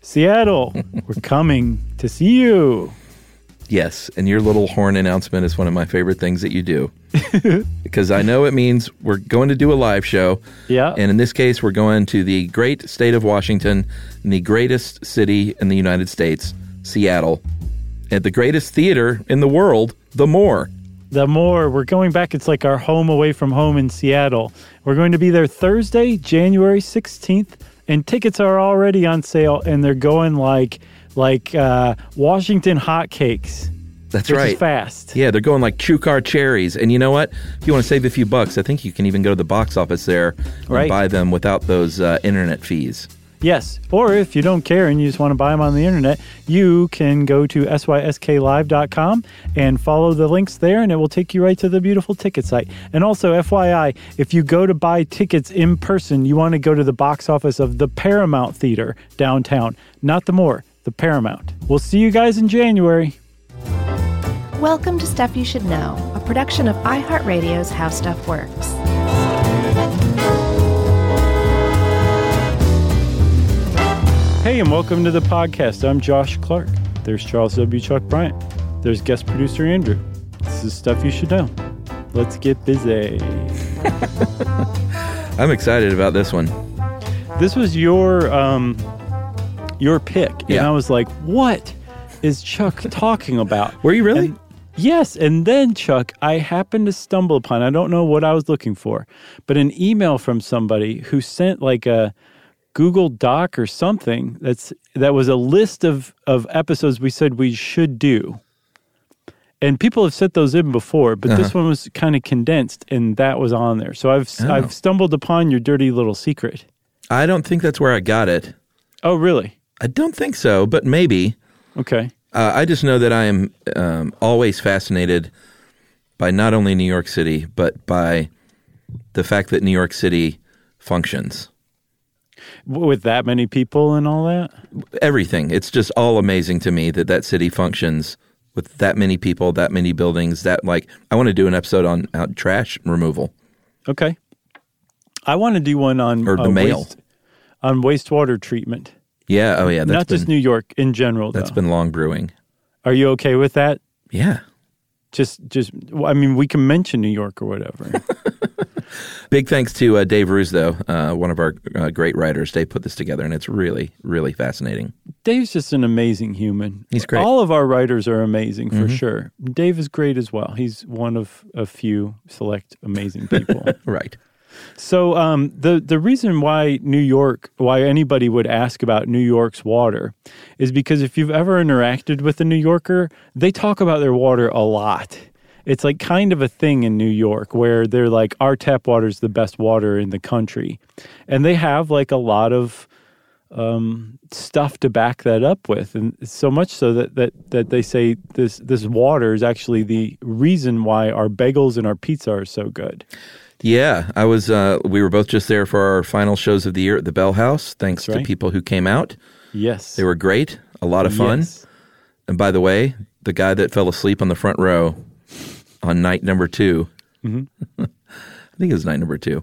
Seattle, we're coming to see you. Yes, and your little horn announcement is one of my favorite things that you do. because I know it means we're going to do a live show. Yeah. And in this case, we're going to the great state of Washington, in the greatest city in the United States, Seattle, at the greatest theater in the world, The Moore. The more we're going back, it's like our home away from home in Seattle. We're going to be there Thursday, January 16th, and tickets are already on sale, and they're going like like uh, Washington hotcakes. That's which right. Fast. Yeah, they're going like Chukar cherries. And you know what? If you want to save a few bucks, I think you can even go to the box office there and Right. buy them without those uh, internet fees. Yes. Or if you don't care and you just want to buy them on the internet, you can go to sysklive.com and follow the links there, and it will take you right to the beautiful ticket site. And also, FYI, if you go to buy tickets in person, you want to go to the box office of the Paramount Theater downtown, not the Moore, the Paramount. We'll see you guys in January. Welcome to Stuff You Should Know, a production of iHeartRadio's How Stuff Works. Hey, and welcome to the podcast. I'm Josh Clark. There's Charles W. Chuck Bryant. There's guest producer Andrew. This is stuff you should know. Let's get busy. I'm excited about this one. This was your um your pick. And Yeah. I was like, what is Chuck talking about? Were you really? And- yes. And then, Chuck, I happened to stumble upon, I don't know what I was looking for, but an email from somebody who sent like a Google Doc or something that's that was a list of, of episodes we said we should do. And people have sent those in before, but this Uh-huh. one was kind of condensed and that was on there. So I've Oh. I've stumbled upon your dirty little secret. I don't think that's where I got it. Oh, really? I don't think so, but maybe. Okay. Uh, I just know that I am um, always fascinated by not only New York City, but by the fact that New York City functions. With that many people and all that? Everything. It's just all amazing to me that that city functions with that many people, that many buildings. That like, I want to do an episode on uh, trash removal. Okay. I want to do one on Or the uh, mail. waste- on wastewater treatment. Yeah. Oh, yeah. Not just New York in general. That's though. been long brewing. Are you okay with that? Yeah. Just, just. I mean, we can mention New York or whatever. Big thanks to uh, Dave Roos, though, uh, one of our uh, great writers. Dave put this together, and it's really, really fascinating. Dave's just an amazing human. He's great. Mm-hmm. All of our writers are amazing for sure. Dave is great as well. He's one of a few select amazing people. Right. So um, the the reason why New York, why anybody would ask about New York's water, is because if you've ever interacted with a New Yorker, they talk about their water a lot. It's like kind of a thing in New York where they're like, our tap water is the best water in the country, and they have like a lot of um, stuff to back that up with, and so much so that that that they say this this water is actually the reason why our bagels and our pizza are so good. Yeah, I was. Uh, we were both just there for our final shows of the year at the Bell House. Thanks right. to people who came out. Yes, They were great, a lot of fun. Yes. And by the way, the guy that fell asleep on the front row on night number 2 Mm-hmm. I think it was night number two.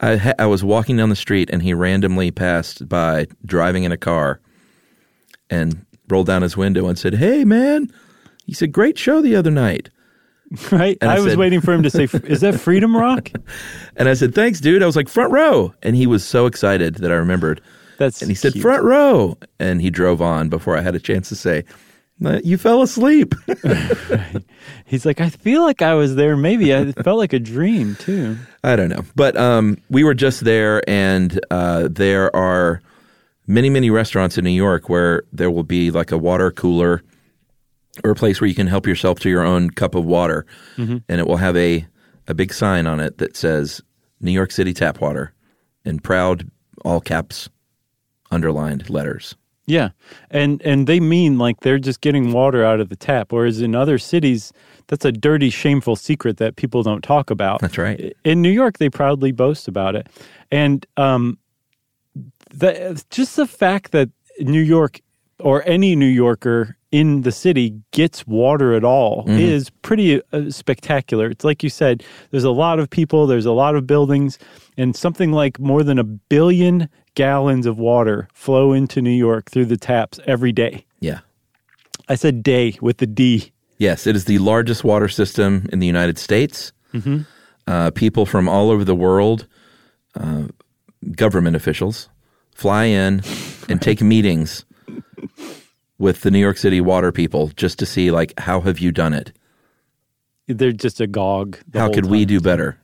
I ha- I was walking down the street and he randomly passed by driving in a car, and rolled down his window and said, "Hey, man." He said, "Great show the other night." Right? And I I, was waiting for him to say, "Is that Freedom Rock?" And I said, "Thanks, dude." I was like, "Front row," and he was so excited that I remembered. That's And he said, cute. front row. And he drove on before I had a chance to say, "Uh, You fell asleep. He's like, I feel like I was there. Maybe I felt like a dream too. I don't know. But um, we were just there, and uh, there are many, many restaurants in New York where there will be like a water cooler or a place where you can help yourself to your own cup of water. And it will have a, a big sign on it that says New York City Tap Water in proud, all caps, underlined letters. Yeah, and and they mean like they're just getting water out of the tap, whereas in other cities, that's a dirty, shameful secret that people don't talk about. That's right. In New York, they proudly boast about it, and um, the, just the fact that New York or any New Yorker in the city gets water at all is pretty uh, spectacular. It's like you said, there's a lot of people, there's a lot of buildings, and something like more than a billion gallons of water flow into New York through the taps every day. Yeah. I said day with the D. Yes, it is the largest water system in the United States. Uh, people from all over the world, uh, government officials, fly in and take meetings with the New York City water people just to see, like, how have you done it? They're just agog. How could we do better?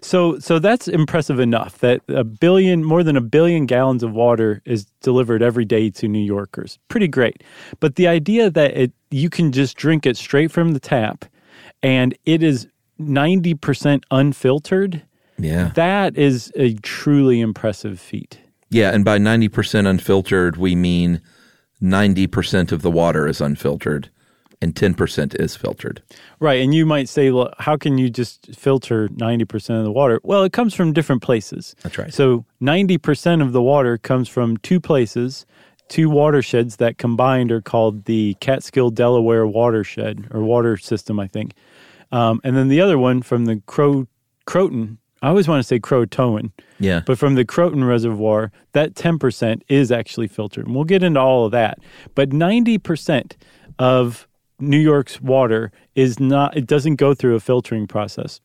So, so that's impressive enough that a billion, more than a billion gallons of water is delivered every day to New Yorkers. Pretty great. But the idea that it, you can just drink it straight from the tap and it is 90% unfiltered, Yeah. that is a truly impressive feat. Yeah, and by 90% unfiltered, we mean 90% of the water is unfiltered and 10% is filtered. Right. And you might say, well, how can you just filter 90% of the water? Well, it comes from different places. That's right. So 90% of the water comes from two places, two watersheds that combined are called the Catskill Delaware watershed or water system, I think. Um, and then the other one from the Crow, Croton, I always want to say Croatoan, Yeah. but from the Croton Reservoir, that 10% is actually filtered. And we'll get into all of that. But 90% of New York's water is not, it doesn't go through a filtering process.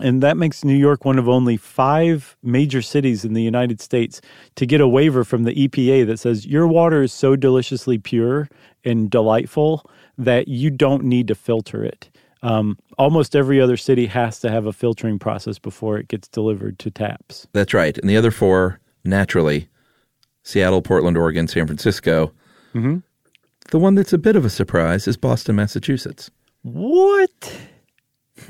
And that makes New York one of only five major cities in the United States to get a waiver from the EPA that says your water is so deliciously pure and delightful that you don't need to filter it. Um, almost every other city has to have a filtering process before it gets delivered to taps. That's right. And the other four, naturally, Seattle, Portland, Oregon, San Francisco. Mhm. The one that's a bit of a surprise is Boston, Massachusetts. What?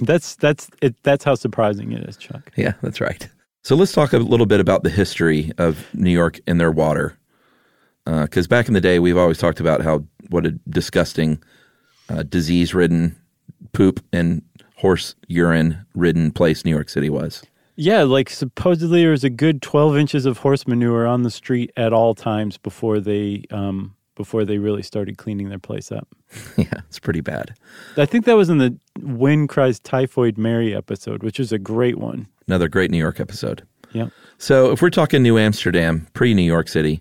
that's that's it, that's how surprising it is, Chuck. Yeah, that's right. So let's talk a little bit about the history of New York and their water. Because back in the day, we've always talked about how what a disgusting, uh, disease-ridden, poop and horse urine-ridden place New York City was. Yeah, like supposedly there was a good twelve inches of horse manure on the street at all times before they um, before they really started cleaning their place up. yeah, it's pretty bad. I think that was in the Wind Cries Typhoid Mary episode, which is a great one. Another great New York episode. Yeah. So if we're talking New Amsterdam, pre New York City,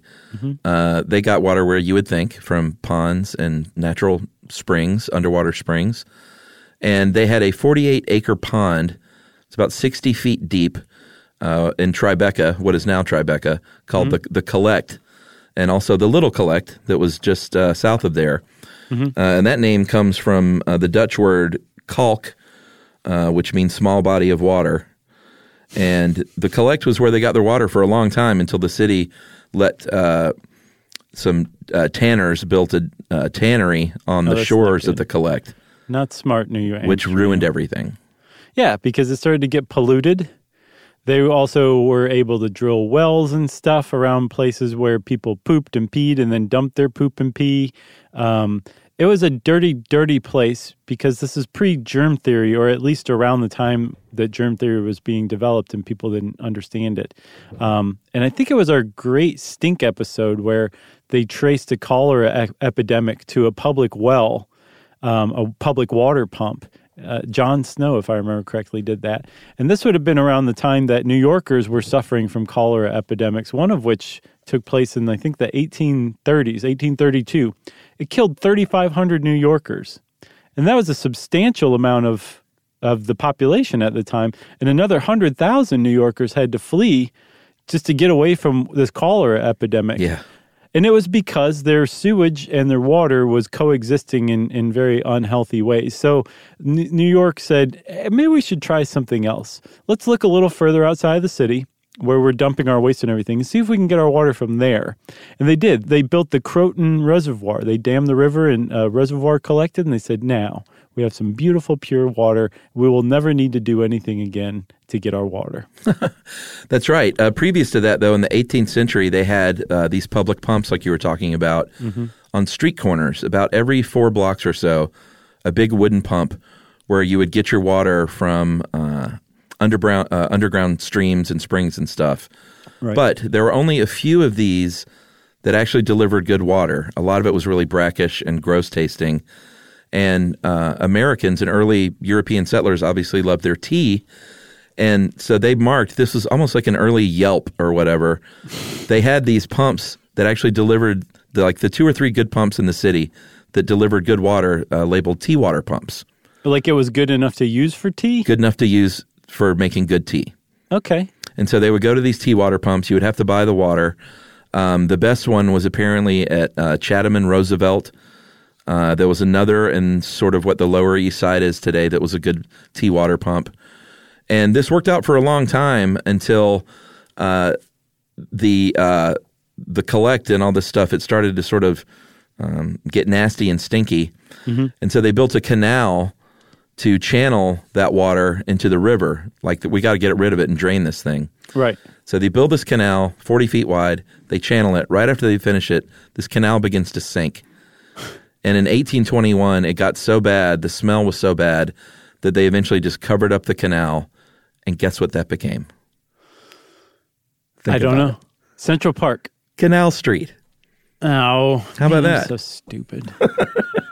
uh, they got water where you would think from ponds and natural springs, underwater springs, and they had a 48 acre pond. It's about 60 feet deep uh, in Tribeca, what is now Tribeca, called the the Collect, and also the Little Collect that was just uh, south of there, uh, and that name comes from uh, the Dutch word kolk, uh, which means small body of water. And the collect was where they got their water for a long time until the city let uh, some uh, tanners built a uh, tannery on Oh, the shores of the collect, Not smart New York. which ruined everything. Yeah, because it started to get polluted. They also were able to drill wells and stuff around places where people pooped and peed and then dumped their poop and pee. Um, it was a dirty, dirty place because this is pre germ theory, or at least around the time that germ theory was being developed and people didn't understand it. Um, and I think it was our great stink episode where they traced a cholera e- epidemic to a public well um, a public water pump. Uh, John Snow, if I remember correctly, did that. And this would have been around the time that New Yorkers were suffering from cholera epidemics, one of which took place in, I think, the 1830s, 1832. It killed 3,500 New Yorkers. And that was a substantial amount of, of the population at the time. And another 100,000 New Yorkers had to flee just to get away from this cholera epidemic. Yeah. And it was because their sewage and their water was coexisting in, in very unhealthy ways. So N- New York said, "Eh, maybe we should try something else. Let's look a little further outside of the city where we're dumping our waste and everything and see if we can get our water from there. And they did. They built the Croton Reservoir. They dammed the river and a reservoir collected, and they said, now we have some beautiful, pure water. We will never need to do anything again to get our water. That's right. Uh, previous to that, though, in the 18th century, they had uh, these public pumps, like you were talking about, on street corners. About every four blocks or so, a big wooden pump where you would get your water from uh, underground, uh, underground streams and springs and stuff. Right. But there were only a few of these that actually delivered good water. A lot of it was really brackish and gross tasting. And uh, Americans and early European settlers obviously loved their tea. And so they marked this was almost like an early Yelp or whatever. They had these pumps that actually delivered the, like the two or three good pumps in the city that delivered good water, uh, labeled tea water pumps, Like it was good enough to use for tea? good enough to use for making good tea. Okay. And so they would go to these tea water pumps. You would have to buy the water. Um, the best one was apparently at uh, Chatham and Roosevelt. Uh, there was another in sort of what the Lower East Side is today that was a good tea water pump. And this worked out for a long time until uh, the uh, the collect and all this stuff. It started to sort of um, get nasty and stinky, and so they built a canal to channel that water into the river. Like we got to get rid of it and drain this thing. Right. So they build this canal, 40 feet wide. They channel it. Right after they finish it, this canal begins to sink. And in 1821, it got so bad, the smell was so bad, that they eventually just covered up the canal. And guess what that became? Think I don't know. Central Park. Canal Street. Oh, How about that? So stupid.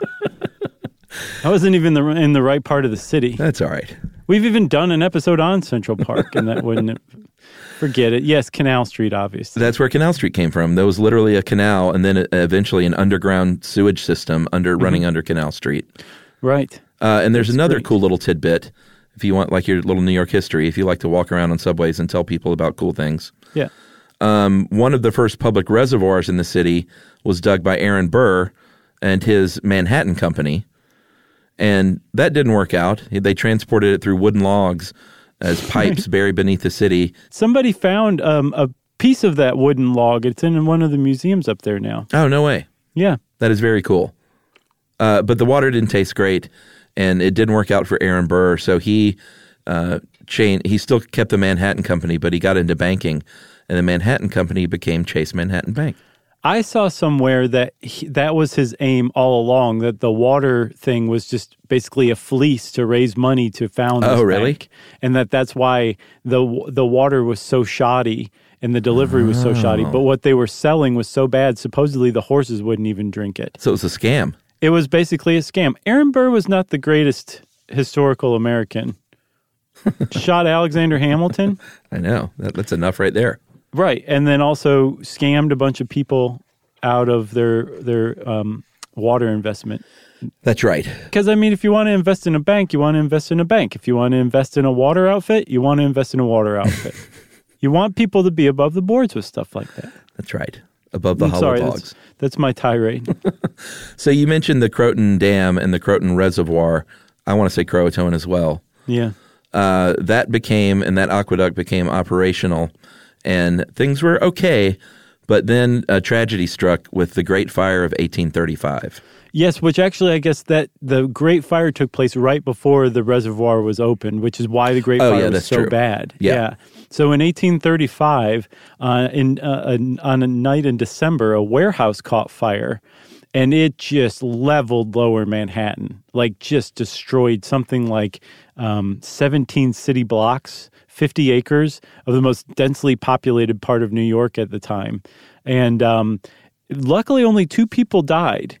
I wasn't even the, in the right part of the city. That's all right. We've even done an episode on Central Park, and that wouldn't. Forget it. Yes, Canal Street, obviously. That's where Canal Street came from. There was literally a canal and then eventually an underground sewage system under running under Canal Street. Right. Uh, and there's another great. cool little tidbit. If you want like your little New York history, if you like to walk around on subways and tell people about cool things, Yeah. um, one of the first public reservoirs in the city was dug by Aaron Burr and his Manhattan Company, and that didn't work out. They transported it through wooden logs as pipes buried beneath the city. Somebody found um, a piece of that wooden log. It's in one of the museums up there now. Oh no way! Yeah. That is very cool. Uh, but the water didn't taste great, and it didn't work out for Aaron Burr. So he uh, chain he still kept the Manhattan Company, but he got into banking, and the Manhattan Company became Chase Manhattan Bank. I saw somewhere that he, that was his aim all along. That the water thing was just basically a fleece to raise money to found. Oh, really? bank, and that that's why the the water was so shoddy and the delivery was so shoddy. Oh. But what they were selling was so bad. Supposedly the horses wouldn't even drink it. So it was a scam. It was basically a scam. Aaron Burr was not the greatest historical American. Shot Alexander Hamilton. I know that, that's enough right there. Right, and then also scammed a bunch of people out of their their um, water investment. That's right. Because I mean, if you want to invest in a bank, you want to invest in a bank. If you want to invest in a water outfit, you want to invest in a water outfit. you want people to be above the boards with stuff like that. That's right. Above the I'm hollow sorry, logs. that's, that's my tirade. So you mentioned the Croton Dam and the Croton Reservoir. I want to say Croatoan as well. yeah, uh, that became and that aqueduct became operational, and things were okay. But then a tragedy struck with the Great Fire of 1835. yes. Which actually, I guess that the Great Fire took place right before the reservoir was opened, which is why the Great Oh, Fire yeah, was so true. bad. Yeah. So in 1835, uh, in uh, on a night in December, a warehouse caught fire, and it just leveled Lower Manhattan, like just destroyed something like um, 17 city blocks, 50 acres of the most densely populated part of New York at the time, and um, luckily only two people died.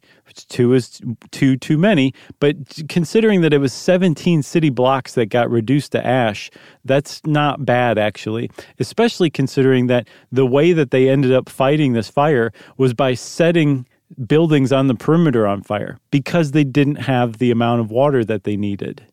Two is two too many, but considering that it was 17 city blocks that got reduced to ash, that's not bad actually. Especially considering that the way that they ended up fighting this fire was by setting buildings on the perimeter on fire because they didn't have the amount of water that they needed.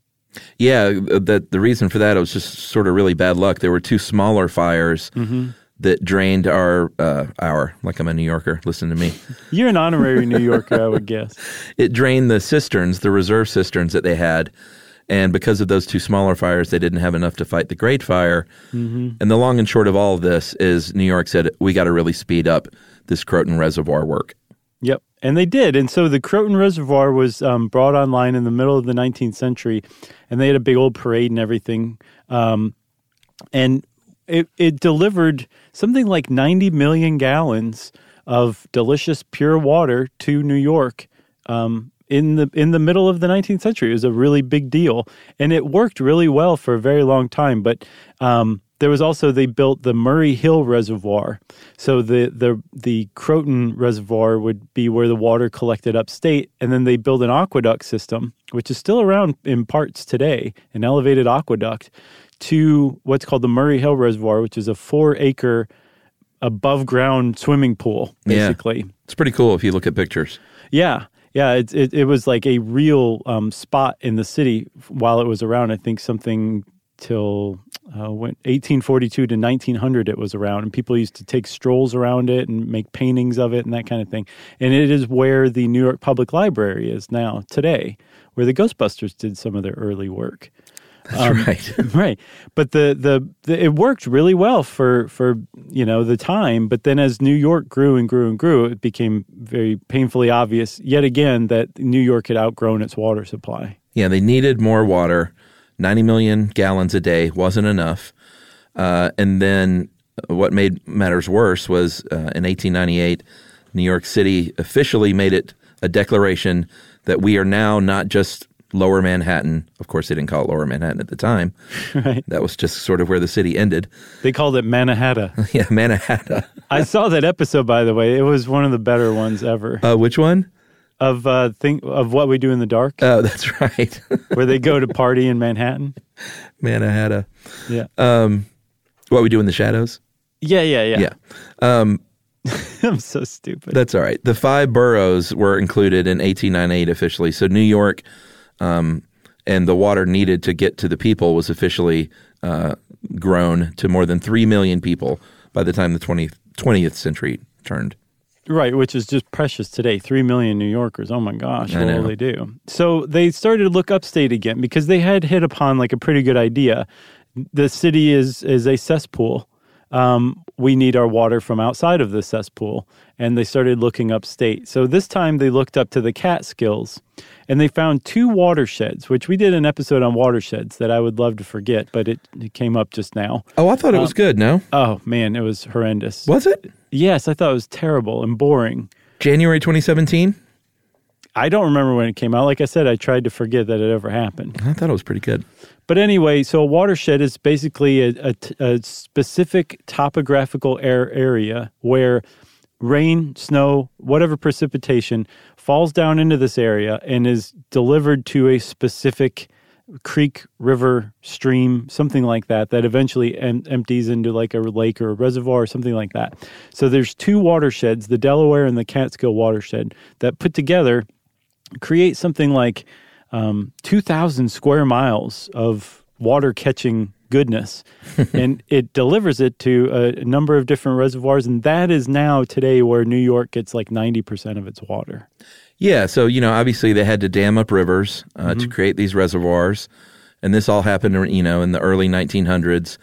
Yeah, uh, that the reason for that it was just sort of really bad luck. There were two smaller fires mm-hmm. that drained our uh, our like I'm a New Yorker. Listen to me. You're an honorary New Yorker, I would guess. it drained the cisterns, the reserve cisterns that they had. And because of those two smaller fires, they didn't have enough to fight the Great Fire. Mm-hmm. And the long and short of all of this is New York said, we got to really speed up this Croton Reservoir work. And they did. And so the Croton Reservoir was um, brought online in the middle of the 19th century, and they had a big old parade and everything. Um, and it, it delivered something like 90 million gallons of delicious pure water to New York um, in the in the middle of the 19th century. It was a really big deal, and it worked really well for a very long time. But um, there was also they built the Murray Hill Reservoir. So the the the Croton Reservoir would be where the water collected upstate, and then they built an aqueduct system, which is still around in parts today, an elevated aqueduct to what's called the Murray Hill Reservoir, which is a four acre above ground swimming pool, Yeah. basically. It's pretty cool if you look at pictures. Yeah. Yeah, it, it, it was like a real um, spot in the city while it was around. I think something till uh, when 1842 to 1900 it was around, and people used to take strolls around it and make paintings of it and that kind of thing. And it is where the New York Public Library is now today, where the Ghostbusters did some of their early work. That's right. right but the, the the it worked really well for for you know the time but then as new york grew and grew and grew it became very painfully obvious yet again that new york had outgrown its water supply Yeah, they needed more water. 90 million gallons a day wasn't enough. Uh, and then what made matters worse was uh, in 1898, New York City officially made it a declaration that we are now not just lower Manhattan. Of course, they didn't call it lower Manhattan at the time. right That was just sort of where the city ended. they called it manhattan yeah, Manhattan. i saw that episode by the way it was one of the better ones ever Uh, which one? Of uh think of what we do in the dark Oh, that's right. where they go to party in manhattan Manhattan. yeah Um, what we do in the shadows? yeah yeah yeah, Yeah. Um, i'm so stupid That's all right. The five boroughs were included in 1898 officially. So New York um, and the water needed to get to the people was officially uh, grown to more than 3 million people by the time the 20th, 20th century turned. Right, which is just precious today. Three million New Yorkers. Oh my gosh, I what know. will they do? So they started to look upstate again because they had hit upon like a pretty good idea. The city is is a cesspool. Um, we need our water from outside of the cesspool, and they started looking upstate. So this time they looked up to the Catskills, and they found two watersheds, which we did an episode on watersheds that I would love to forget, but it, it came up just now. Oh, I thought it was um, good, no? Oh man, it was horrendous. Was it? Yes, I thought it was terrible and boring. January 2017? I don't remember when it came out. Like I said, I tried to forget that it ever happened. I thought it was pretty good. But anyway, so a watershed is basically a specific topographical air area where rain, snow, whatever precipitation falls down into this area and is delivered to a specific creek, river, stream, something like that, that eventually em- empties into like a lake or a reservoir or something like that. So there's two watersheds, the Delaware and the Catskill watershed, that put together create something like um, 2,000 square miles of water catching goodness. and it delivers it to a number of different reservoirs. And that is now today where New York gets like 90% of its water. Yeah, so you know, obviously they had to dam up rivers uh, to create these reservoirs, and this all happened, you know, in the early 1900s,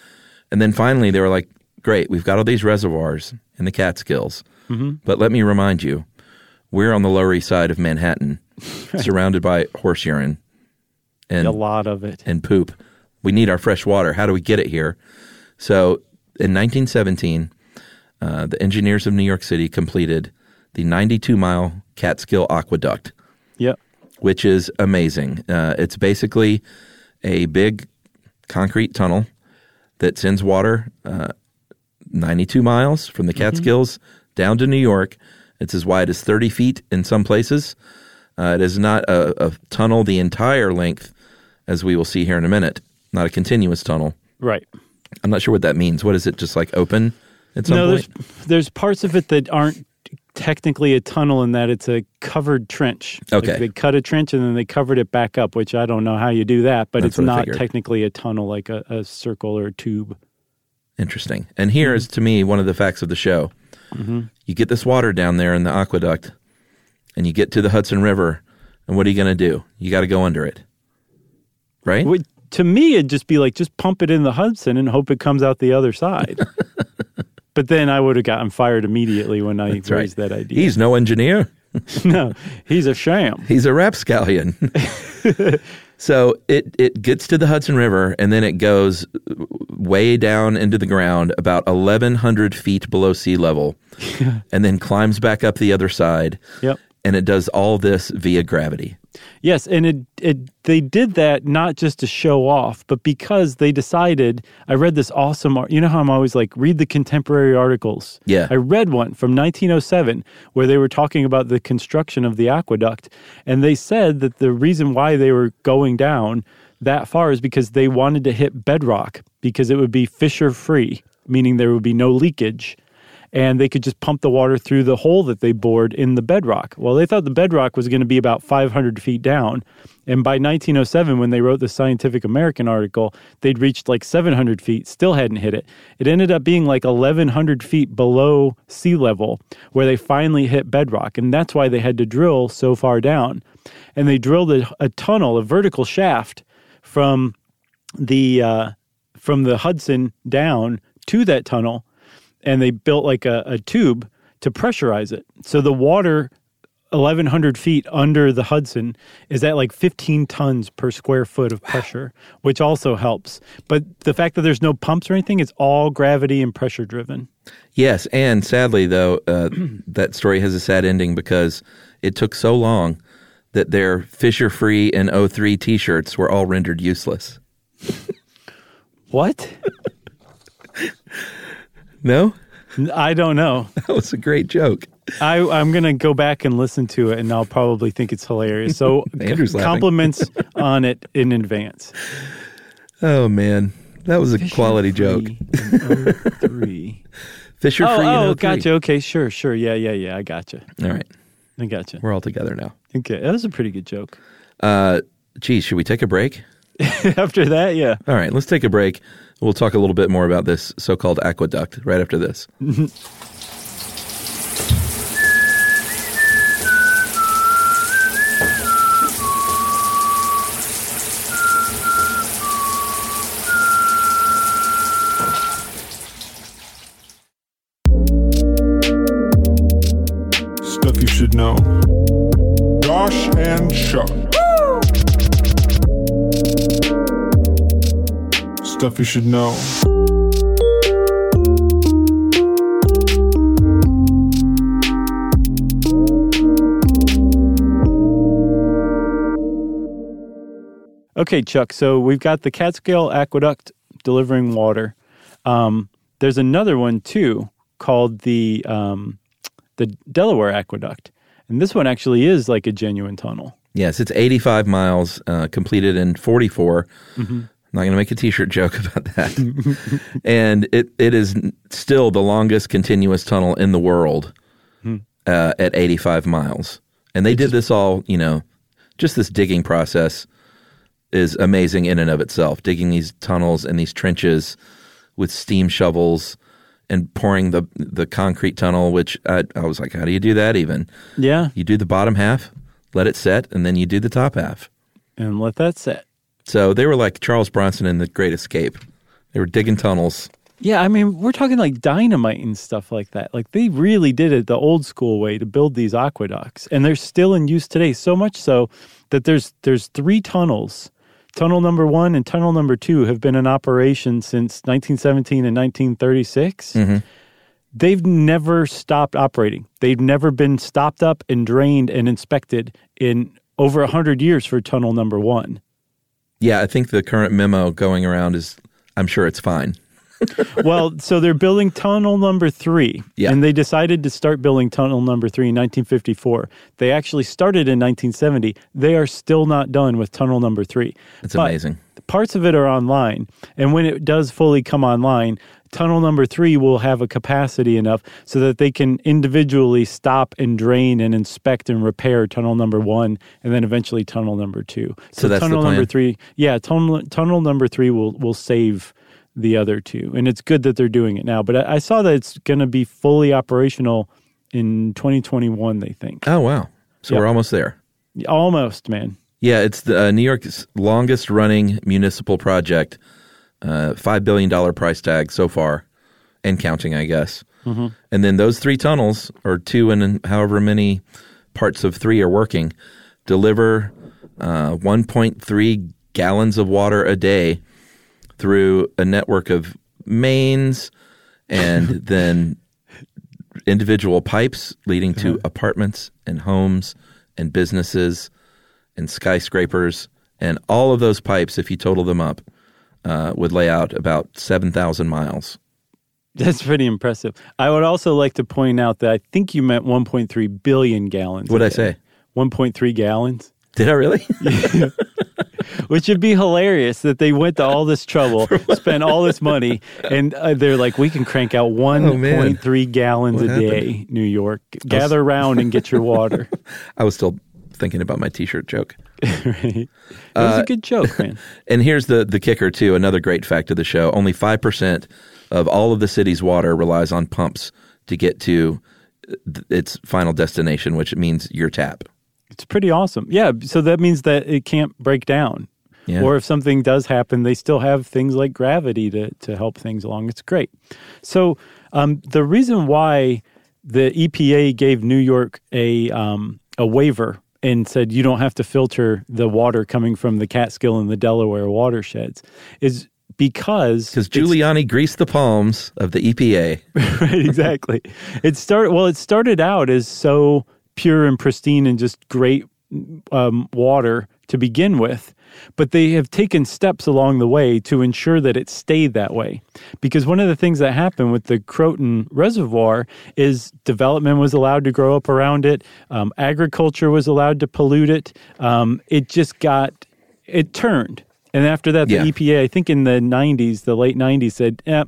and then finally they were like, "Great, we've got all these reservoirs in the Catskills, but let me remind you, we're on the Lower East Side of Manhattan, surrounded by horse urine and a lot of it. and poop. We need our fresh water. How do we get it here? So in 1917, uh, the engineers of New York City completed the 92 mile Catskill Aqueduct, Yep. which is amazing. Uh, it's basically a big concrete tunnel that sends water uh, 92 miles from the Catskills down to New York. It's as wide as 30 feet in some places. Uh, it is not a, a tunnel the entire length, as we will see here in a minute, not a continuous tunnel. Right. I'm not sure what that means. What is it? Just like open at some no, point? there's there's parts of it that aren't technically a tunnel in that it's a covered trench. Like, Okay. they cut a trench and then they covered it back up, which I don't know how you do that, but That's it's not technically a tunnel like a, a circle or a tube. Interesting. And here is to me one of the facts of the show. You get this water down there in the aqueduct, and you get to the Hudson River, and what are you going to do? You got to go under it, right? To me, it'd just be like just pump it in the Hudson and hope it comes out the other side. but then I would have gotten fired immediately when I That's right. raised that idea. He's no engineer. no, he's a sham. He's a rapscallion. so it it gets to the Hudson River, and then it goes way down into the ground, about 1,100 feet below sea level, and then climbs back up the other side. Yep. And it does all this via gravity. Yes, and it, it they did that not just to show off, but because they decided. I read this awesome. You know how I'm always like read the contemporary articles. Yeah. I read one from 1907 where they were talking about the construction of the aqueduct, and they said that the reason why they were going down that far is because they wanted to hit bedrock because it would be fissure free, meaning there would be no leakage and they could just pump the water through the hole that they bored in the bedrock. Well, they thought the bedrock was going to be about 500 feet down. And by 1907, when they wrote the Scientific American article, they'd reached like 700 feet, still hadn't hit it. It ended up being like 1,100 feet below sea level where they finally hit bedrock. And that's why they had to drill so far down. And they drilled a, a tunnel, a vertical shaft from the uh, from the Hudson down to that tunnel, and they built like a, a tube to pressurize it. So the water, eleven hundred feet under the Hudson, is at like fifteen tons per square foot of pressure, which also helps. But the fact that there's no pumps or anything, it's all gravity and pressure driven. Yes, and sadly though, uh, that story has a sad ending because it took so long that their Fisher Free and O3 T-shirts were all rendered useless. What? No, I don't know. that was a great joke. I, I'm going to go back and listen to it, and I'll probably think it's hilarious. So, Andrew's compliments on it in advance. Oh man, that was a quality joke. Three. Fisher Oh, Free oh, gotcha. Okay, sure, sure. Yeah, yeah, yeah. I gotcha. All right, I gotcha. we're all together now. Okay, that was a pretty good joke. Uh, geez, should we take a break? After that, yeah. All right, let's take a break. We'll talk a little bit more about this so-called aqueduct right after this. Stuff you should know. Okay, Chuck. So we've got the Catskill Aqueduct delivering water. Um, there's another one too called the um, the Delaware Aqueduct, and this one actually is like a genuine tunnel. Yes, it's 85 miles, uh, completed in 44. Mm-hmm. I'm not going to make a T-shirt joke about that. and it, it is still the longest continuous tunnel in the world Hmm. uh, at 85 miles. And they did this all, you know, just this digging process is amazing in and of itself. Digging these tunnels and these trenches with steam shovels and pouring the the concrete tunnel. Which I, I was like, how do you do that? Even Yeah, you do the bottom half, let it set, and then you do the top half. and let that set. So they were like Charles Bronson in The Great Escape. They were digging tunnels. Yeah, I mean, we're talking like dynamite and stuff like that. Like they really did it the old school way to build these aqueducts, and they're still in use today. So much so that there's there's three tunnels. Tunnel number one and tunnel number two have been in operation since 1917 and 1936. Mm-hmm. They've never stopped operating. They've never been stopped up and drained and inspected in over 100 years for tunnel number one. Yeah, I think the current memo going around is I'm sure it's fine. well, so they're building tunnel number three. Yeah. And they decided to start building tunnel number three in 1954. They actually started in 1970. They are still not done with tunnel number three. It's amazing. Parts of it are online. And when it does fully come online, tunnel number three will have a capacity enough so that they can individually stop and drain and inspect and repair tunnel number one and then eventually tunnel number two. So that's the tunnel number three, yeah, tunnel, tunnel number three will, will save the other two. And it's good that they're doing it now. But I, I saw that it's going to be fully operational in 2021, they think. Oh wow! So Yep. we're almost there. Almost, man. Yeah, it's the uh, New York's longest running municipal project. Uh, Five billion dollar price tag so far, and counting, I guess. And then those three tunnels, or two and however many parts of three are working, deliver uh, 1.3 gallons of water a day through a network of mains and then individual pipes leading to apartments and homes and businesses and skyscrapers, and all of those pipes, if you total them up, uh, would lay out about 7,000 miles. That's pretty impressive. I would also like to point out that I think you meant 1.3 billion gallons. What'd I say? 1.3 gallons. Did I really? Which would be hilarious that they went to all this trouble, spent all this money, and uh, they're like, we can crank out Oh, 1.3 gallons What a happened? day, New York. Gather around and get your water. I was still thinking about my t shirt joke. Right? It Uh, was a good joke, man. And here's the, the kicker, too. Another great fact of the show only 5% of all of the city's water relies on pumps to get to th- its final destination, which means your tap. It's pretty awesome. Yeah, so that means that it can't break down. Yeah. Or if something does happen, they still have things like gravity to, to help things along. It's great. So um, the reason why the EPA gave New York a um, a waiver and said you don't have to filter the water coming from the Catskill and the Delaware watersheds is because Because Giuliani greased the palms of the EPA. right exactly it started well it started out as so pure and pristine and just great um, water to begin with but they have taken steps along the way to ensure that it stayed that way. Because one of the things that happened with the croton reservoir is development was allowed to grow up around it. Um, agriculture was allowed to pollute it. Um, it just got it turned. And after that the Yeah. epa i think in the 90s the late 90s said eh,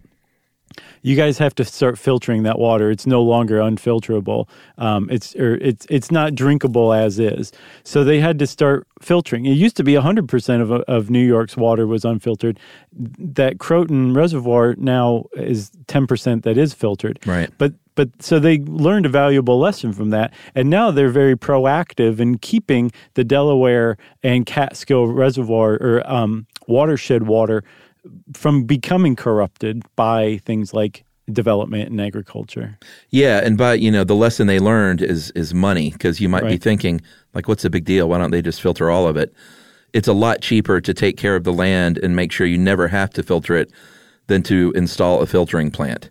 you guys have to start filtering that water. It's no longer unfilterable. Um, it's or it's it's not drinkable as is. So they had to start filtering. It used to be 100% of of New York's water was unfiltered. That Croton Reservoir now is 10% that is filtered. Right. But but so they learned a valuable lesson from that, and now they're very proactive in keeping the Delaware and Catskill Reservoir or um, watershed water from becoming corrupted by things like development and agriculture. Yeah, and by you know the lesson they learned is is money because you might be thinking like, what's the big deal? Why don't they just filter all of it? It's a lot cheaper to take care of the land and make sure you never have to filter it than to install a filtering plant.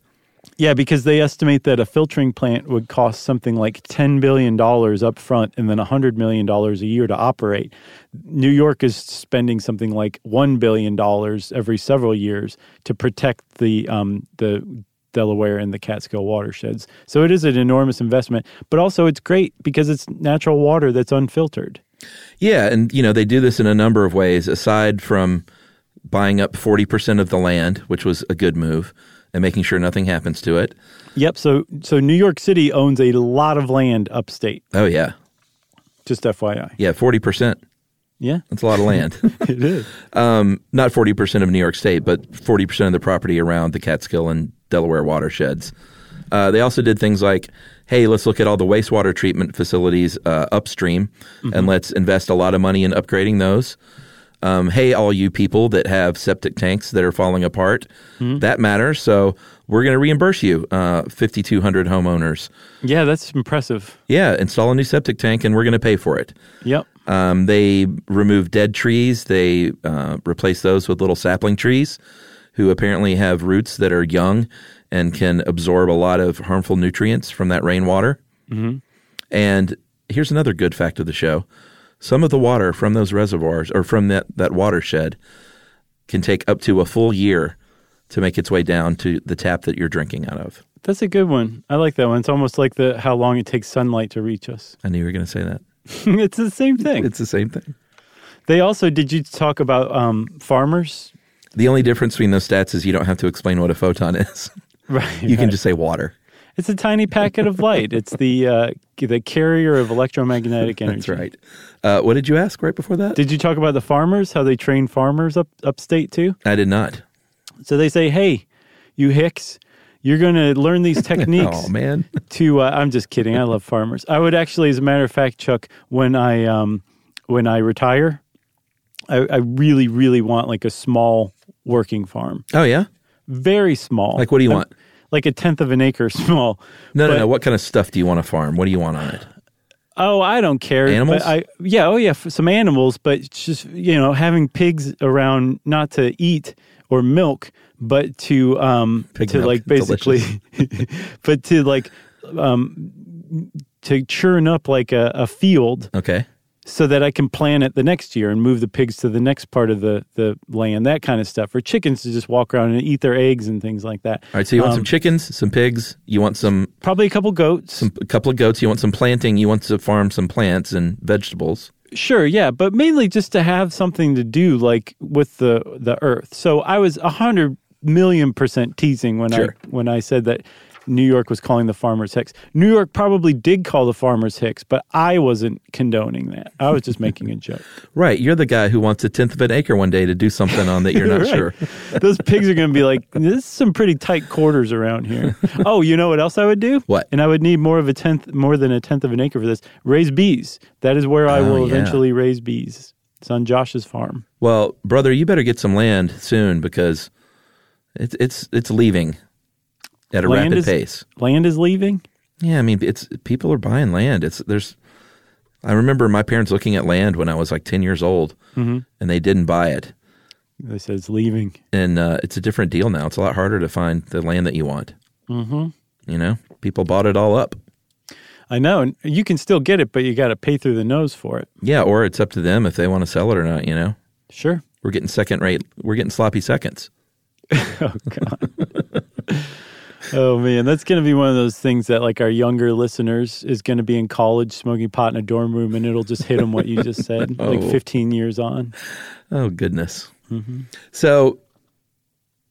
Yeah, because they estimate that a filtering plant would cost something like $10 billion up front and then $100 million a year to operate. New York is spending something like $1 billion every several years to protect the, um, the Delaware and the Catskill watersheds. So it is an enormous investment, but also it's great because it's natural water that's unfiltered. Yeah, and you know they do this in a number of ways. Aside from buying up forty percent of the land, which was a good move, and making sure nothing happens to it. Yep. So so New York City owns a lot of land upstate. Oh yeah, Just FYI. yeah, forty percent. Yeah, That's a lot of land. it is. um, not forty percent of New York State, but forty percent of the property around the Catskill and Delaware watersheds. Uh, they also did things like, hey, let's look at all the wastewater treatment facilities uh, upstream, and let's invest a lot of money in upgrading those. Um, hey, all you people that have septic tanks that are falling apart, that matters. So we're going to reimburse you, uh, 5,200 homeowners. Yeah, that's impressive. Yeah, install a new septic tank, and we're going to pay for it. Yep. Um, they remove dead trees. They uh, replace those with little sapling trees, who apparently have roots that are young and can absorb a lot of harmful nutrients from that rainwater. Mm-hmm. And here's another good fact of the show: some of the water from those reservoirs or from that that watershed can take up to a full year to make its way down to the tap that you're drinking out of. That's a good one. I like that one. It's almost like the how long it takes sunlight to reach us. I knew you were going to say that. it's the same thing. It's the same thing. they also did you talk about um, farmers? The only difference between those stats is you don't have to explain what a photon is. Right. You can just say water. It's a tiny packet of light. It's the uh, the carrier of electromagnetic energy. That's right. Uh, what did you ask right before that? Did you talk about the farmers? How they train farmers up upstate too? I did not. So they say, "Hey, you hicks, you're going to learn these techniques." Oh man. to uh, I'm just kidding. I love farmers. I would actually, as a matter of fact, Chuck, when I um, when I retire, I, I really, really want like a small working farm, Oh yeah. very small. Like what do you want? Like a tenth of an acre small. No, but- no, no. What kind of stuff do you want to farm? What do you want on it? Oh, I don't care. Animals? I yeah, oh yeah, some animals, but just you know having pigs around not to eat or milk, but to um Pig to milk, like basically, but to like um to churn up like a, a field Okay. So that I can plan it the next year and move the pigs to the next part of the, the land, that kind of stuff. For chickens to just walk around and eat their eggs and things like that. All right, so you want Um, some chickens, some pigs, you want some, Probably a couple goats. some a couple of goats, you want some planting, you want to farm some plants and vegetables. Sure, yeah, but mainly just to have something to do, like with the the earth. So I was a hundred million percent teasing when Sure. I when I said that New York was calling the farmers hicks. New York probably did call the farmers hicks, but I wasn't condoning that. I was just making a joke. Right, you're the guy who wants a tenth of an acre one day to do something on that you're not Right. sure. Those pigs are going to be like, this is some pretty tight quarters around here. Oh, you know what else I would do? What? And I would need more of a tenth, more than a tenth of an acre for this. Raise bees. That is where I Oh, will yeah. eventually raise bees. It's on Josh's farm. Well, brother, you better get some land soon because it's it's it's leaving at a Land rapid is- pace. Land is leaving. Yeah, I mean, it's people are buying land. It's there's. I remember my parents looking at land when I was like ten years old, Mm-hmm. and they didn't buy it. They said it's leaving. And uh, it's a different deal now. It's a lot harder to find the land that you want. Mm-hmm. You know, people bought it all up. I know. And you can still get it, but you got to pay through the nose for it. Yeah, or it's up to them if they want to sell it or not. You know, Sure. we're getting second rate. We're getting sloppy seconds. Oh man, that's going to be one of those things that like our younger listeners is going to be in college smoking pot in a dorm room, and it'll just hit them what you just said, like Oh. 15 years on. Oh goodness. So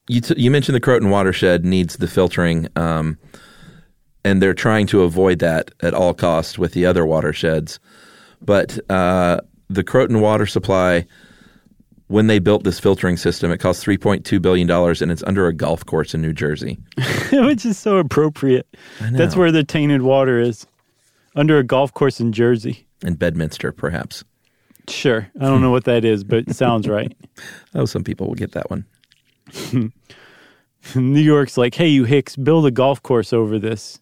you t- you mentioned the Croton watershed needs the filtering, um, and they're trying to avoid that at all costs with the other watersheds. But uh, the Croton water supply, when they built this filtering system, it cost three point two billion dollars, and it's under a golf course in New Jersey. which is so appropriate. That's where the tainted water is, under a golf course in Jersey. In Bedminster, perhaps. Sure, I don't know what that is, but it sounds right. Oh, some people will get that one. New York's like, hey, you Hicks, build a golf course over this.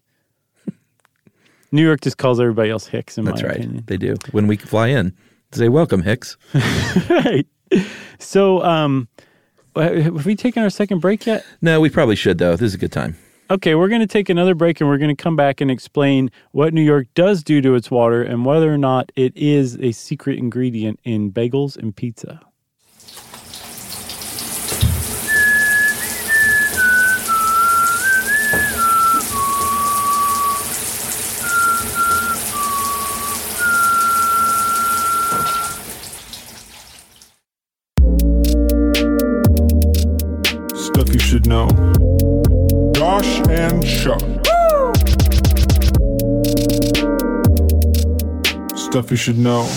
New York just calls everybody else Hicks, in That's my right. opinion. They do. When we fly in, they say, Welcome, Hicks. right. So, um, have we taken our second break yet? No, we probably should, though. This is a good time. Okay, we're going to take another break and we're going to come back and explain what New York does do to its water and whether or not it is a secret ingredient in bagels and pizza. Know. Josh and Chuck. Stuff you should know.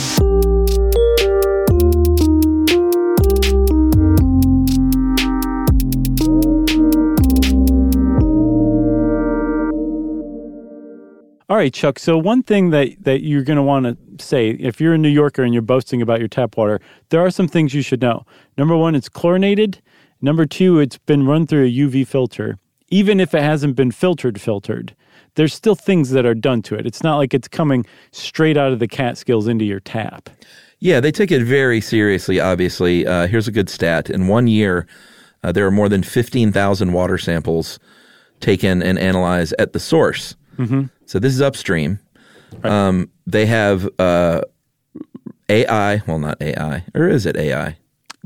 All right, Chuck. So one thing that, that you're going to want to say, if you're a New Yorker and you're boasting about your tap water, there are some things you should know. Number one, it's chlorinated. Number two, it's been run through a UV filter. Even if it hasn't been filtered, filtered, there's still things that are done to it. It's not like it's coming straight out of the Catskills into your tap. Yeah, they take it very seriously, obviously. Uh, here's a good stat. In one year, uh, there are more than 15,000 water samples taken and analyzed at the source. Mm-hmm. So this is upstream. Um, they have uh, AI, well, not AI, or is it AI?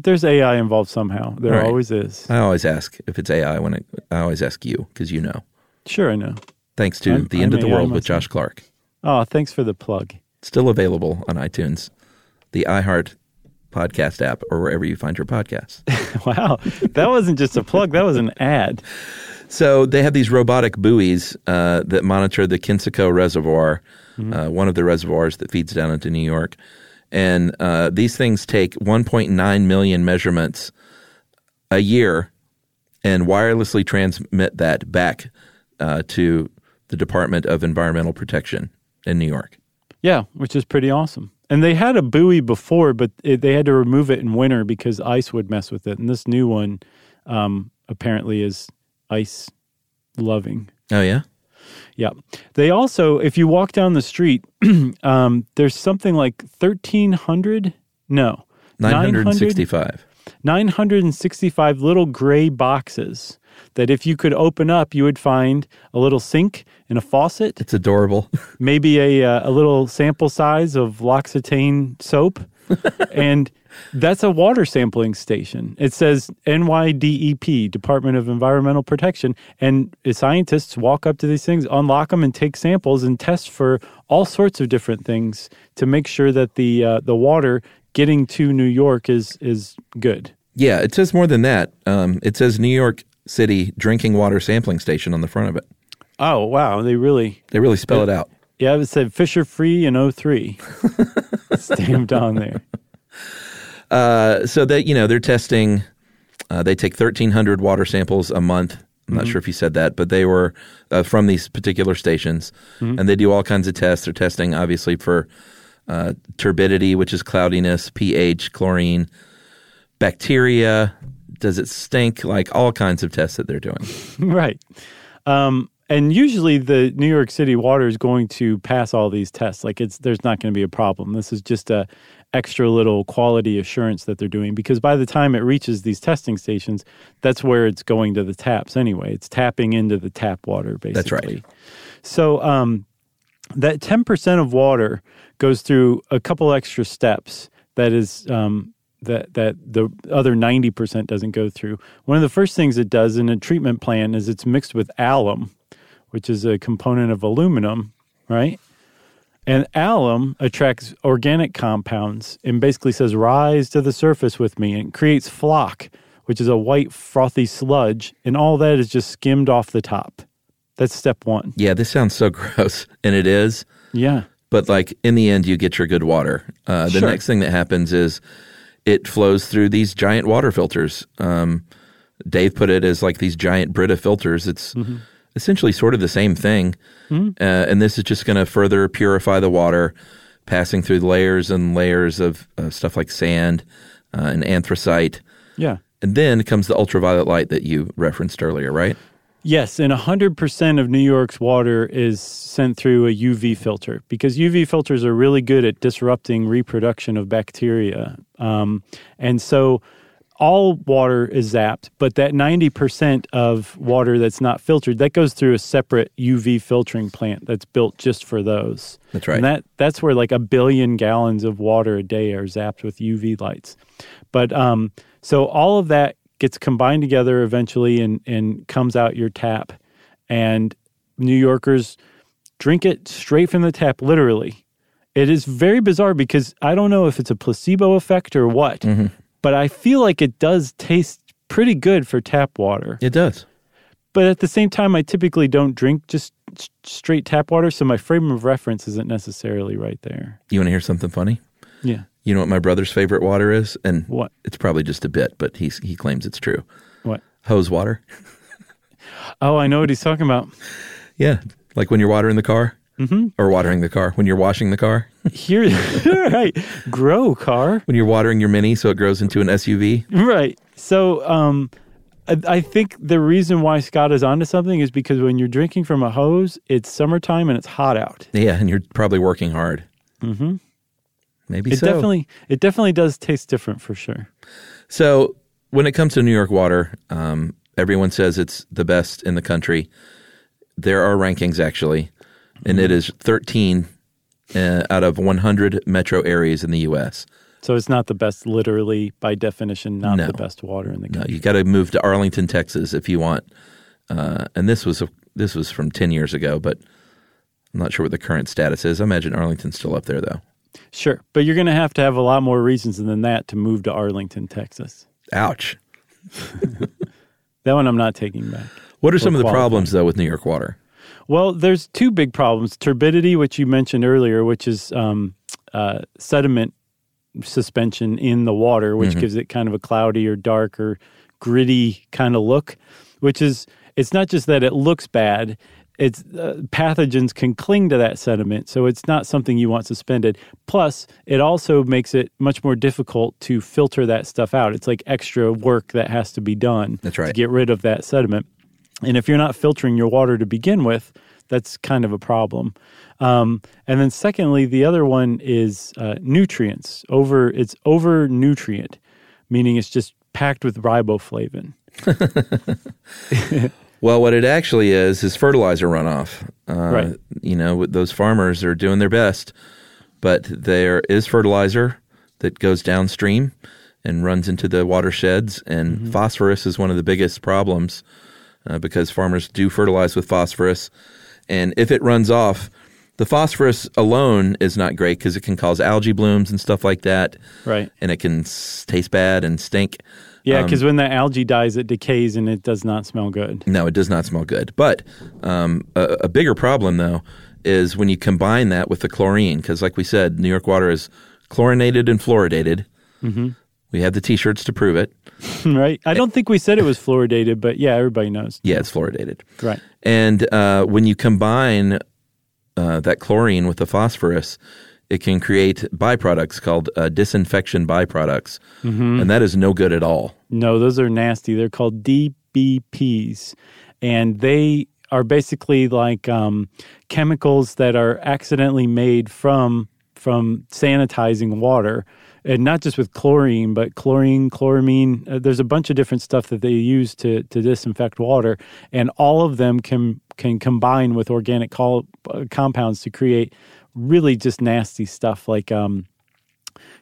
There's AI involved somehow. There right. always is. I always ask if it's AI when it, I always ask you because you know. Sure, I know. Thanks to I'm- The End I'm of the AI World with. Josh Clark. Oh, thanks for the plug. Still available on iTunes, the iHeart podcast app, or wherever you find your podcasts. Wow, that wasn't just a plug. That was an ad. So they have these robotic buoys uh, that monitor the Kensico Reservoir, uh, one of the reservoirs that feeds down into New York. And uh, these things take 1.9 million measurements a year and wirelessly transmit that back uh, to the Department of Environmental Protection in New York. Yeah, which is pretty awesome. And they had a buoy before, but it, they had to remove it in winter because ice would mess with it. And this new one um, apparently is ice loving. Oh, yeah? Yeah. They also, if you walk down the street, um, there's something like 1,300, no, 965. 965 little gray boxes that if you could open up, you would find a little sink and a faucet, It's adorable. maybe a uh, a little sample size of L'Occitane soap, and that's a water sampling station. It says NYDEP, Department of Environmental Protection, and scientists walk up to these things, unlock them, and take samples and test for all sorts of different things to make sure that the uh, the water getting to New York is is good. yeah, it says more than that. Um, it says New York City Drinking Water Sampling Station on the front of it. Oh wow, they really They really spell it out. Yeah. It said Fisher Free in 03. stamped on there. Uh, so that you know they're testing. Uh, they take thirteen hundred water samples a month. I'm not sure if you said that, but they were uh, from these particular stations, and they do all kinds of tests. They're testing obviously for uh, turbidity, which is cloudiness, pH, chlorine, bacteria. Does it stink? Like all kinds of tests that they're doing. right. Um, and usually the New York City water is going to pass all these tests. Like it's there's not going to be a problem. This is just a extra little quality assurance that they're doing because by the time it reaches these testing stations, that's where it's going to the taps anyway. It's tapping into the tap water basically. That's right. So um, that 10% of water goes through a couple extra steps that is um, that that the other 90% doesn't go through. One of the first things it does in a treatment plant is it's mixed with alum, which is a component of aluminum, right? And alum attracts organic compounds and basically says, rise to the surface with me, and creates floc, which is a white, frothy sludge. And all that is just skimmed off the top. That's step one. Yeah, this sounds so gross, and it is. Yeah. But like in the end, you get your good water. Uh, the Sure. next thing that happens is it flows through these giant water filters. Um, Dave put it as like these giant Brita filters. It's essentially sort of the same thing, uh, and this is just going to further purify the water, passing through layers and layers of uh, stuff like sand uh, and anthracite. Yeah. And then comes the ultraviolet light that you referenced earlier, right? Yes, and 100% of New York's water is sent through a UV filter because UV filters are really good at disrupting reproduction of bacteria. Um, and so all water is zapped, but that 90% of water that's not filtered, that goes through a separate UV filtering plant that's built just for those. That's right. And that, that's where like a billion gallons of water a day are zapped with UV lights. But um, so all of that gets combined together eventually and, and comes out your tap. And New Yorkers drink it straight from the tap, literally. It is very bizarre because I don't know if it's a placebo effect or what, but I feel like it does taste pretty good for tap water. It does. But at the same time, I typically don't drink just straight tap water, so my frame of reference isn't necessarily right there. You want to hear something funny? Yeah. You know what my brother's favorite water is? And What? It's probably just a bit, but he's, he claims it's true. What? Hose water. Oh, I know what he's talking about. Yeah. Like when you're watering the car mm-hmm. or watering the car, when you're washing the car, Here, right. Grow car. when you're watering your mini so it grows into an SUV. Right. So, um, I, I think the reason why Scott is onto something is because when you're drinking from a hose, it's summertime and it's hot out. Yeah. And you're probably working hard. Mm-hmm. Maybe It so. definitely, it definitely does taste different for sure. So when it comes to New York water, um, everyone says it's the best in the country. There are rankings actually, and it is 13 uh, out of 100 metro areas in the U.S. So it's not the best, literally by definition, not No. the best water in the No, country. you got to move to Arlington, Texas, if you want. Uh, and this was a, this was from 10 years ago, but I'm not sure what the current status is. I imagine Arlington's still up there though. Sure, but you're going to have to have a lot more reasons than that to move to Arlington, Texas. Ouch. That one I'm not taking back. What are some of the problems though with New York water? Well, there's two big problems: turbidity, which you mentioned earlier, which is um, uh, sediment suspension in the water, which gives it kind of a cloudy or dark or gritty kind of look. Which is, it's not just that it looks bad; it's uh, pathogens can cling to that sediment, so it's not something you want suspended. Plus, it also makes it much more difficult to filter that stuff out. It's like extra work that has to be done That's to get rid of that sediment. And if you're not filtering your water to begin with, that's kind of a problem. Um, and then secondly, the other one is uh, nutrients. Over it's over nutrient, meaning it's just packed with riboflavin. Well, what it actually is is fertilizer runoff. Uh, Right. You know, those farmers are doing their best, but there is fertilizer that goes downstream and runs into the watersheds, and phosphorus is one of the biggest problems uh, because farmers do fertilize with phosphorus, and if it runs off, the phosphorus alone is not great because it can cause algae blooms and stuff like that, Right. and it can s- taste bad and stink. Yeah, Um, because when the algae dies, it decays and it does not smell good. No, it does not smell good. But um, a, a bigger problem, though, is when you combine that with the chlorine, because, like we said, New York water is chlorinated and fluoridated. Mm-hmm. We have the T-shirts to prove it. right? I don't think we said it was fluoridated, but yeah, everybody knows. Yeah, it's fluoridated. Right. And uh, when you combine uh, that chlorine with the phosphorus, it can create byproducts called uh, disinfection byproducts, and that is no good at all. No, those are nasty. They're called DBPs, and they are basically like um, chemicals that are accidentally made from from sanitizing water, and not just with chlorine, but chlorine, chloramine. Uh, there's a bunch of different stuff that they use to to disinfect water, and all of them can can combine with organic col- uh, compounds to create really just nasty stuff like um,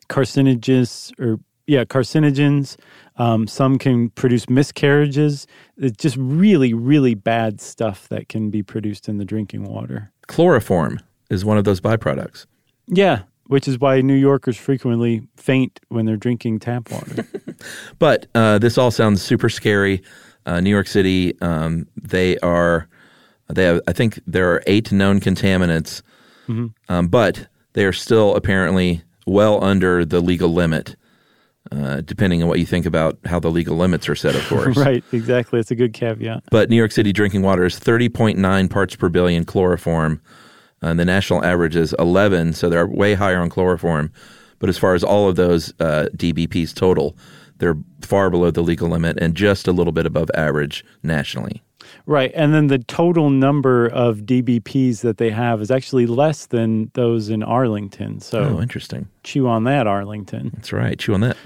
carcinogens or yeah carcinogens um, some can produce miscarriages it's just really really bad stuff that can be produced in the drinking water Chloroform is one of those byproducts. yeah which is why new yorkers frequently faint when they're drinking tap water But uh, this all sounds super scary. Uh, New York City, um, they are, they have, I think there are eight known contaminants, um, but they are still apparently well under the legal limit, uh, depending on what you think about how the legal limits are set, of course. right exactly it's a good caveat But New York City drinking water is 30.9 parts per billion chloroform. And the national average is 11, so they're way higher on chloroform. But as far as all of those uh, DBPs total, they're far below the legal limit and just a little bit above average nationally. Right. And then the total number of DBPs that they have is actually less than those in Arlington. So Oh, interesting. chew on that, Arlington. That's right. Chew on that.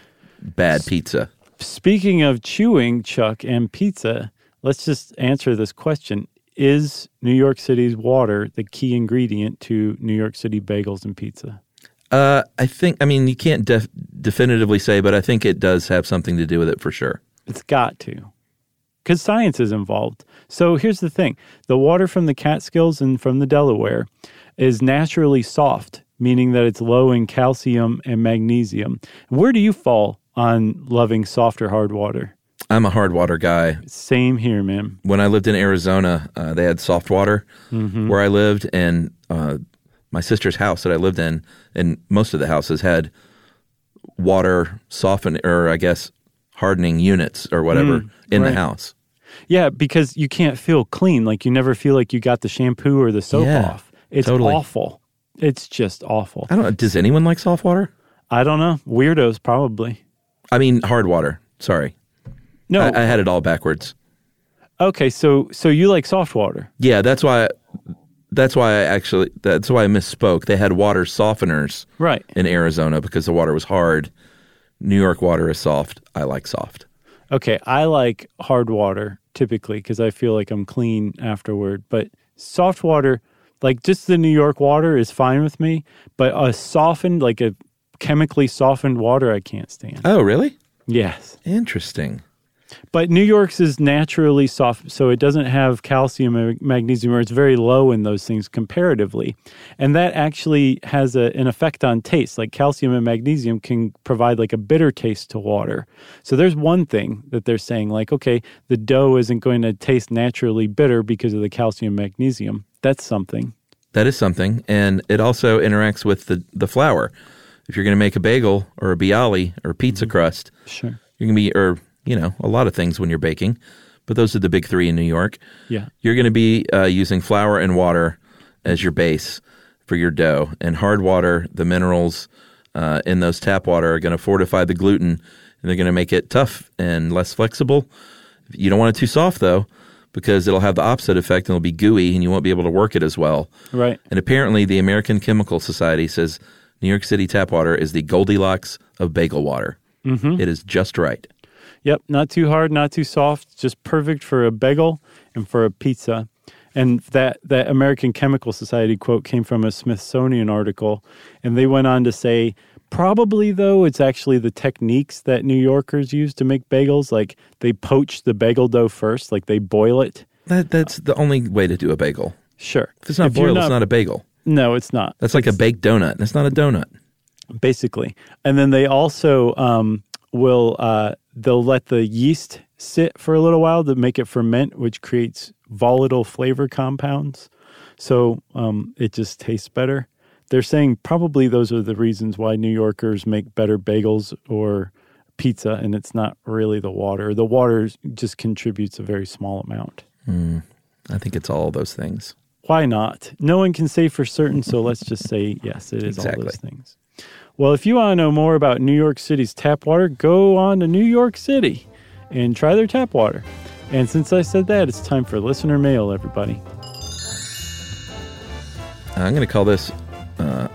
Bad pizza. Speaking of chewing, Chuck, and pizza, let's just answer this question. Is New York City's water the key ingredient to New York City bagels and pizza? Uh, I think, I mean, you can't def- definitively say, but I think it does have something to do with it for sure. It's got to. Because science is involved. So here's the thing the water from the Catskills and from the Delaware is naturally soft, meaning that it's low in calcium and magnesium. Where do you fall on loving soft or hard water? I'm a hard water guy. Same here, man. when I lived in Arizona, uh, they had soft water where I lived, and uh, my sister's house that I lived in, and most of the houses had water soften or I guess hardening units or whatever in right. the house. Yeah, because you can't feel clean. Like you never feel like you got the shampoo or the soap Yeah, off. It's totally. awful. It's just awful. I don't know. Does anyone like soft water? I don't know. Weirdos, probably. I mean, hard water. Sorry, No. I, I had it all backwards. okay, so so you like soft water. Yeah, that's why. That's why I actually. That's why I misspoke. They had water softeners Right. in Arizona because the water was hard. New York water is soft. I like soft. Okay, I like hard water typically because I feel like I'm clean afterward. But soft water, like just the New York water, is fine with me. But a softened, like a chemically softened water, I can't stand. Oh, really? Yes. Interesting. But New York's is naturally soft, so it doesn't have calcium and magnesium, or it's very low in those things comparatively. And that actually has a, an effect on taste. Like calcium and magnesium can provide like a bitter taste to water. So there's one thing that they're saying, like, okay, the dough isn't going to taste naturally bitter because of the calcium magnesium. That's something. That is something, and it also interacts with the the flour. If you're going to make a bagel or a bialy or pizza mm-hmm. crust, Sure. you're going to be, or you know, a lot of things when you're baking, but those are the big three in New York. Yeah. You're going to be uh, using flour and water as your base for your dough, and hard water, the minerals uh, in those tap water are going to fortify the gluten, and they're going to make it tough and less flexible. You don't want it too soft though, because it'll have the opposite effect and it'll be gooey, and you won't be able to work it as well. Right. And apparently, the American Chemical Society says New York City tap water is the Goldilocks of bagel water. Mm-hmm. It is just right. Yep, not too hard, not too soft, just perfect for a bagel and for a pizza. And that, that American Chemical Society quote came from a Smithsonian article. And they went on to say, probably though, it's actually the techniques that New Yorkers use to make bagels. Like they poach the bagel dough first, like they boil it. That that's the only way to do a bagel. Sure. If it's not If boiled, it's not a bagel. No, it's not. That's like a baked donut. That's not a donut. basically. And then they also um, will uh, they'll let the yeast sit for a little while to make it ferment, which creates volatile flavor compounds. So um, it just tastes better. They're saying probably those are the reasons why New Yorkers make better bagels or pizza, and it's not really the water. The water just contributes a very small amount. I think it's all those things. Why not? No one can say for certain, so let's just say yes, it is all those things. Well, if you want to know more about New York City's tap water, go on to New york City and try their tap water. And since I said that, it's time for listener mail, everybody. I'm going to call this uh,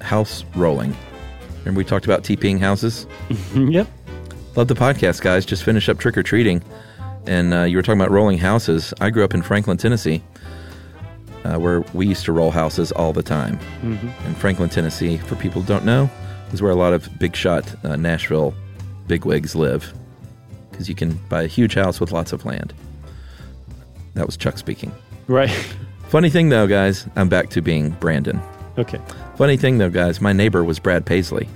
house rolling. Remember we talked about TPing houses? yep. Love the podcast, guys. Just finished up trick or treating, and uh, you were talking about rolling houses. I grew up in Franklin, Tennessee, uh, where we used to roll houses all the time. In Franklin, Tennessee, for people who don't know, is where a lot of big shot uh, Nashville bigwigs live, because you can buy a huge house with lots of land. That was Chuck speaking. Right. Funny thing, though, guys, I'm back to being Brandon. okay. Funny thing, though, guys, my neighbor was Brad Paisley.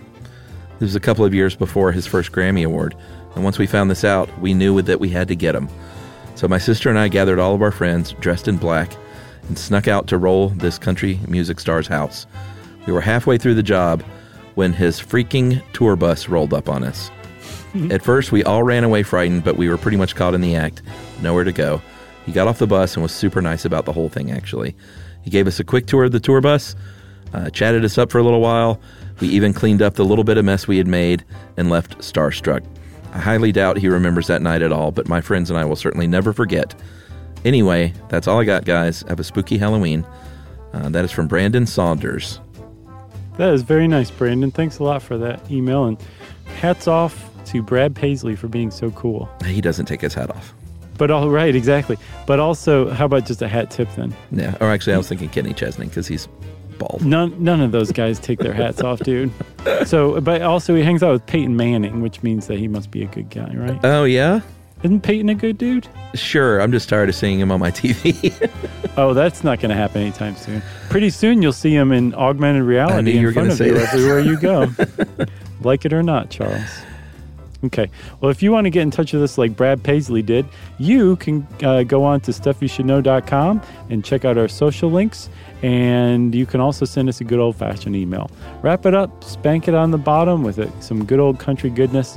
This was a couple of years before his first Grammy Award, and once we found this out, we knew that we had to get him. So my sister and I gathered all of our friends dressed in black and snuck out to roll this country music star's house. We were halfway through the job when his freaking tour bus rolled up on us. At first, we all ran away frightened, but we were pretty much caught in the act, nowhere to go. He got off the bus and was super nice about the whole thing, actually. He gave us a quick tour of the tour bus, uh, chatted us up for a little while. We even cleaned up the little bit of mess we had made and left starstruck. I highly doubt he remembers that night at all, but my friends and I will certainly never forget. Anyway, that's all I got, guys. Have a spooky Halloween. Uh, that is from Brandon Saunders. That is very nice, Brandon. Thanks a lot for that email. And hats off to Brad Paisley for being so cool. He doesn't take his hat off. But all right, exactly. But also, how about just a hat tip then? Yeah. Or actually, I was thinking Kenny Chesney because he's bald. None, none of those guys take their hats off, dude. So, but also he hangs out with Peyton Manning, which means that he must be a good guy, right? Oh, yeah? Isn't Peyton a good dude? Sure. I'm just tired of seeing him on my TV. Oh, that's not going to happen anytime soon. Pretty soon you'll see him in augmented reality in front of you that. everywhere you go. like it or not, Charles. Okay. Well, if you want to get in touch with us like Brad Paisley did, you can uh, go on to stuffyoushouldknow.com and check out our social links. And you can also send us a good old fashioned email. Wrap it up, spank it on the bottom with it, some good old country goodness,